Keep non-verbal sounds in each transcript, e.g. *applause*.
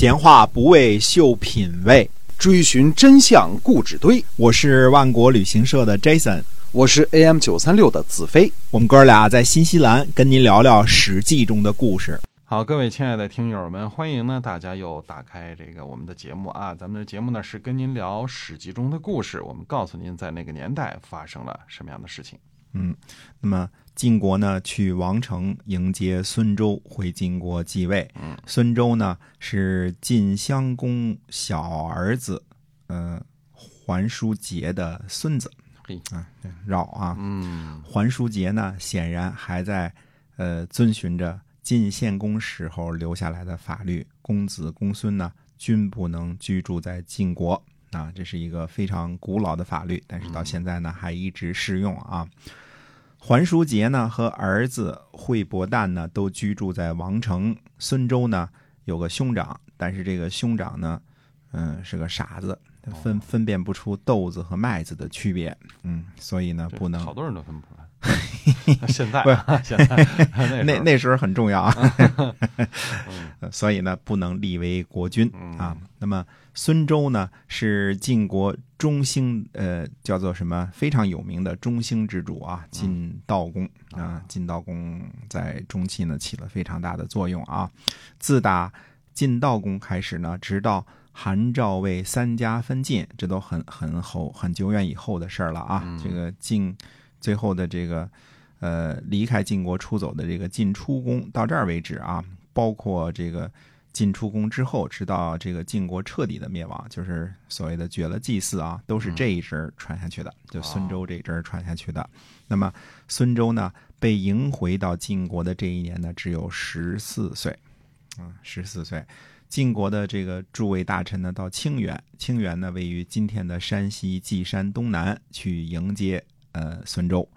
闲话不为秀品味，追寻真相固执堆。我是万国旅行社的 Jason，我是 AM 九三六的子飞。我们哥俩在新西兰跟您聊聊《史记》中的故事。好，各位亲爱的听友们，欢迎呢大家又打开这个我们的节目啊。咱们的节目呢是跟您聊《史记》中的故事，我们告诉您在那个年代发生了什么样的事情。嗯，那么晋国呢去王城迎接孙周回晋国继位。嗯，孙周呢是晋襄公小儿子，呃，桓叔杰的孙子。嘿，啊，绕啊。嗯，桓叔杰呢显然还在呃遵循着晋献公时候留下来的法律，公子公孙呢均不能居住在晋国。啊，这是一个非常古老的法律，但是到现在呢还一直适用啊。桓叔杰呢和儿子惠伯旦呢都居住在王城。孙周呢有个兄长，但是这个兄长呢，嗯，是个傻子，分分辨不出豆子和麦子的区别，嗯，所以呢不能好多人都分不出来。*laughs* *laughs* 现在不 *laughs* 现在那那那时候很重要啊，嗯 *laughs* 所以呢不能立为国君嗯啊。那么孙周呢是晋国中兴，呃，叫做什么非常有名的中兴之主啊，晋悼公啊。晋悼公在中期呢起了非常大的作用啊。自打晋悼公开始呢，直到韩赵魏三家分晋，这都很很后很久远以后的事儿了啊。嗯这个晋最后的这个呃离开晋国出走的这个晋出公到这儿为止啊，包括这个晋出公之后，直到这个晋国彻底的灭亡，就是所谓的绝了祭祀啊，都是这一支儿传下去的，就孙周这一支儿传下去的。那么孙周呢，被迎回到晋国的这一年呢，只有十四岁，啊，十四岁。晋国的这个诸位大臣呢，到清源，清源呢位于今天的山西稷山东南，去迎接呃孙周。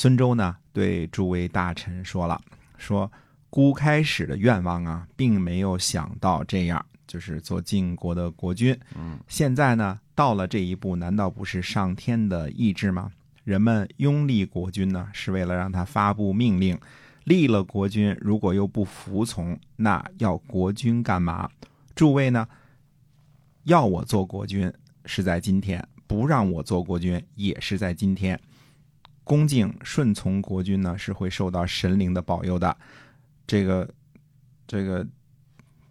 孙周呢对诸位大臣说了，说孤开始的愿望啊，并没有想到这样，就是做晋国的国君。嗯，现在呢到了这一步，难道不是上天的意志吗？人们拥立国君呢，是为了让他发布命令。立了国君，如果又不服从，那要国君干嘛？诸位呢，要我做国君是在今天，不让我做国君也是在今天。恭敬顺从国君呢，是会受到神灵的保佑的。这个，这个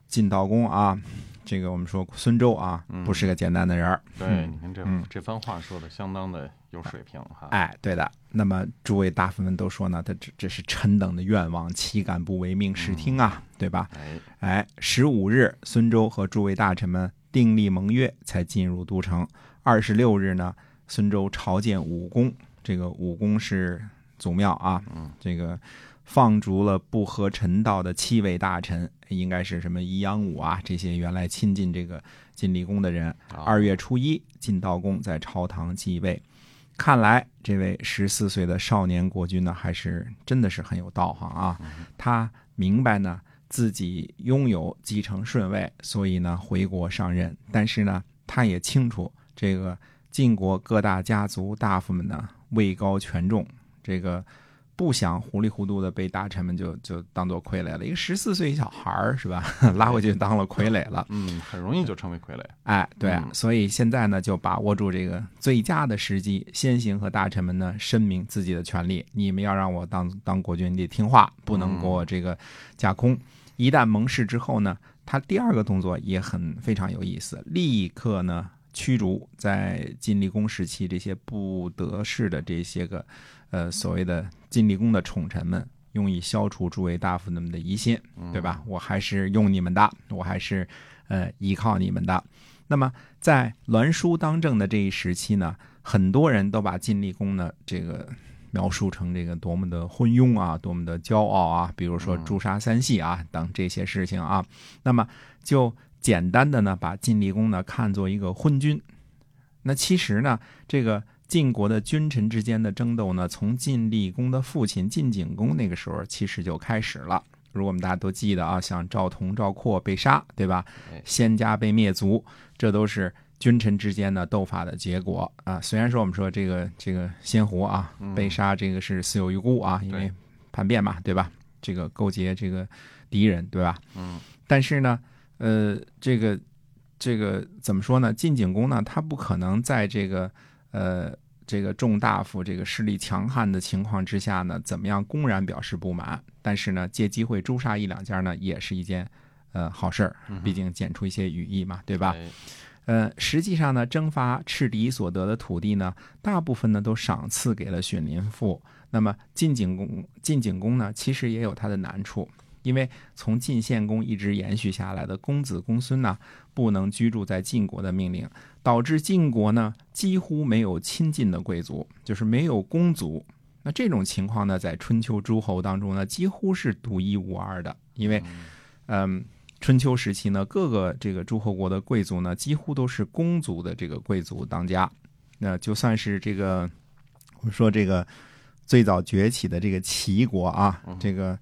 晋悼公啊，这个我们说孙周啊，嗯不是个简单的人儿。对，嗯你看这嗯这番话说的相当的有水平哈。哎，对的。那么诸位大夫们都说呢，他这这是臣等的愿望，岂敢不唯命是听啊，对吧？哎，哎，十五日，孙周和诸位大臣们订立盟约，才进入都城。二十六日呢，孙周朝见武公，这个武功是祖庙啊，嗯，这个放逐了不合臣道的七位大臣，应该是什么宜阳武啊，这些原来亲近这个晋厉公的人。啊二月初一，晋悼公在朝堂继位。看来这位十四岁的少年国君呢，还是真的是很有道行啊。他明白呢自己拥有继承顺位，所以呢回国上任。但是呢，他也清楚这个晋国各大家族大夫们呢位高权重，这个不想糊里糊涂的被大臣们就就当做傀儡了。一个十四岁小孩儿是吧，*laughs* 拉回去当了傀儡了。嗯，很容易就成为傀儡。哎，对所以现在呢，就把握住这个最佳的时机，先行和大臣们呢申明自己的权利。你们要让我当当国君，你得听话，不能给我这个架空。一旦盟誓之后呢，他第二个动作也很非常有意思，立刻呢驱逐在晋厉公时期这些不得势的这些个呃所谓的晋厉公的宠臣们，用以消除诸位大夫们的疑心，对吧？我还是用你们的，我还是呃依靠你们的。那么在栾书当政的这一时期呢，很多人都把晋厉公呢这个描述成这个多么的昏庸啊，多么的骄傲啊，比如说诛杀三系啊等这些事情啊。那么就简单的呢把晋厉公呢看作一个昏君。那其实呢，这个晋国的君臣之间的争斗呢，从晋厉公的父亲晋景公那个时候其实就开始了。如果我们大家都记得啊，像赵同、赵括被杀，对吧哎？先家被灭族，这都是君臣之间的斗法的结果啊。虽然说我们说这个这个先胡啊嗯被杀，这个是死有余辜啊，因为叛变嘛，对吧？这个勾结这个敌人，对吧？嗯但是呢，呃，这个这个怎么说呢？晋景公呢，他不可能在这个呃这个众大夫这个势力强悍的情况之下呢，怎么样公然表示不满？但是呢，借机会诛杀一两家呢，也是一件呃好事儿，毕竟剪出一些羽翼嘛，对吧？哎呃，实际上呢，征伐赤狄所得的土地呢，大部分呢都赏赐给了荀林父。那么晋景公，晋景公呢，其实也有他的难处，因为从晋献公一直延续下来的公子公孙呢，不能居住在晋国的命令，导致晋国呢几乎没有亲近的贵族，就是没有公族。那这种情况呢，在春秋诸侯当中呢，几乎是独一无二的，因为，嗯。春秋时期呢，各个这个诸侯国的贵族呢，几乎都是公族的这个贵族当家。那就算是这个，我们说这个最早崛起的这个齐国啊，这个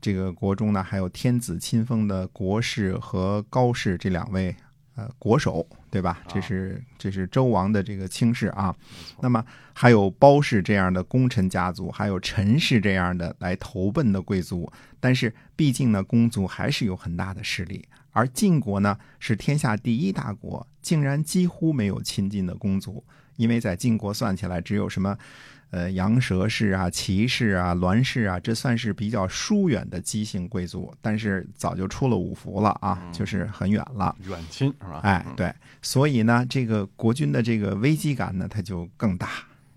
这个国中呢，还有天子亲封的国士和高士这两位呃国手，对吧？这是这是周王的这个卿士啊。那么还有包氏这样的功臣家族，还有陈氏这样的来投奔的贵族。但是毕竟呢，公族还是有很大的势力，而晋国呢是天下第一大国，竟然几乎没有亲近的公族，因为在晋国算起来，只有什么，呃，羊蛇氏啊、齐氏啊、栾氏啊，这算是比较疏远的姬姓贵族，但是早就出了五服了啊，就是很远了，远亲是吧？哎，对，所以呢，这个国君的这个危机感呢，他就更大。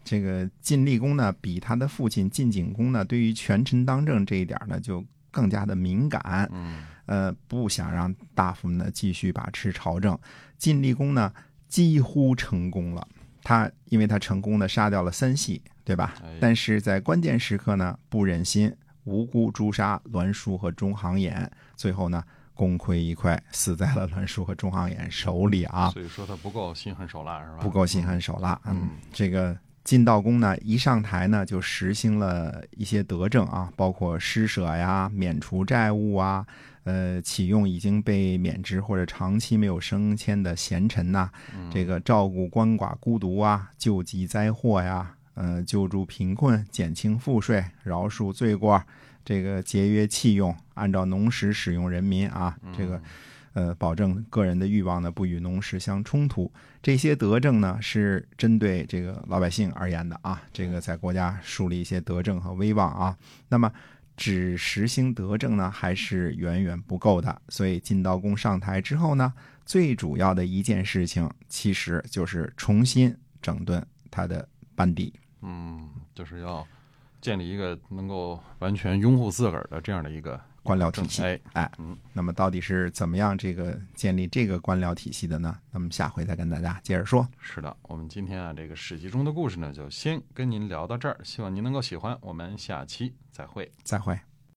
这个晋厉公呢，比他的父亲晋景公呢，对于权臣当政这一点呢，就更加的敏感。嗯，呃，不想让大夫们呢继续把持朝政。晋厉公呢，几乎成功了。他因为他成功的杀掉了三系，对吧？但是在关键时刻呢，不忍心无辜诛杀栾书和中行衍，最后呢，功亏一篑，死在了栾书和中行衍手里啊。所以说他不够心狠手辣是吧？不够心狠手辣。嗯，这个。晋悼公呢，一上台呢，就实行了一些德政啊，包括施舍呀、免除债务啊，呃，启用已经被免职或者长期没有升迁的贤臣呐，这个照顾鳏寡孤独啊，救济灾祸呀，呃，救助贫困，减轻赋税，饶恕罪过，这个节约器用，按照农时使用人民啊，这个。呃，保证个人的欲望呢不与农事相冲突，这些德政呢是针对这个老百姓而言的啊。这个在国家树立一些德政和威望啊。那么，只实行德政呢还是远远不够的。所以晋悼公上台之后呢，最主要的一件事情其实就是重新整顿他的班底。嗯，就是要建立一个能够完全拥护自个儿的这样的一个。官僚体系，哎，哎，嗯，那么到底是怎么样这个建立这个官僚体系的呢？那么下回再跟大家接着说。是的，我们今天啊，这个史记中的故事呢，就先跟您聊到这儿，希望您能够喜欢。我们下期再会，再会。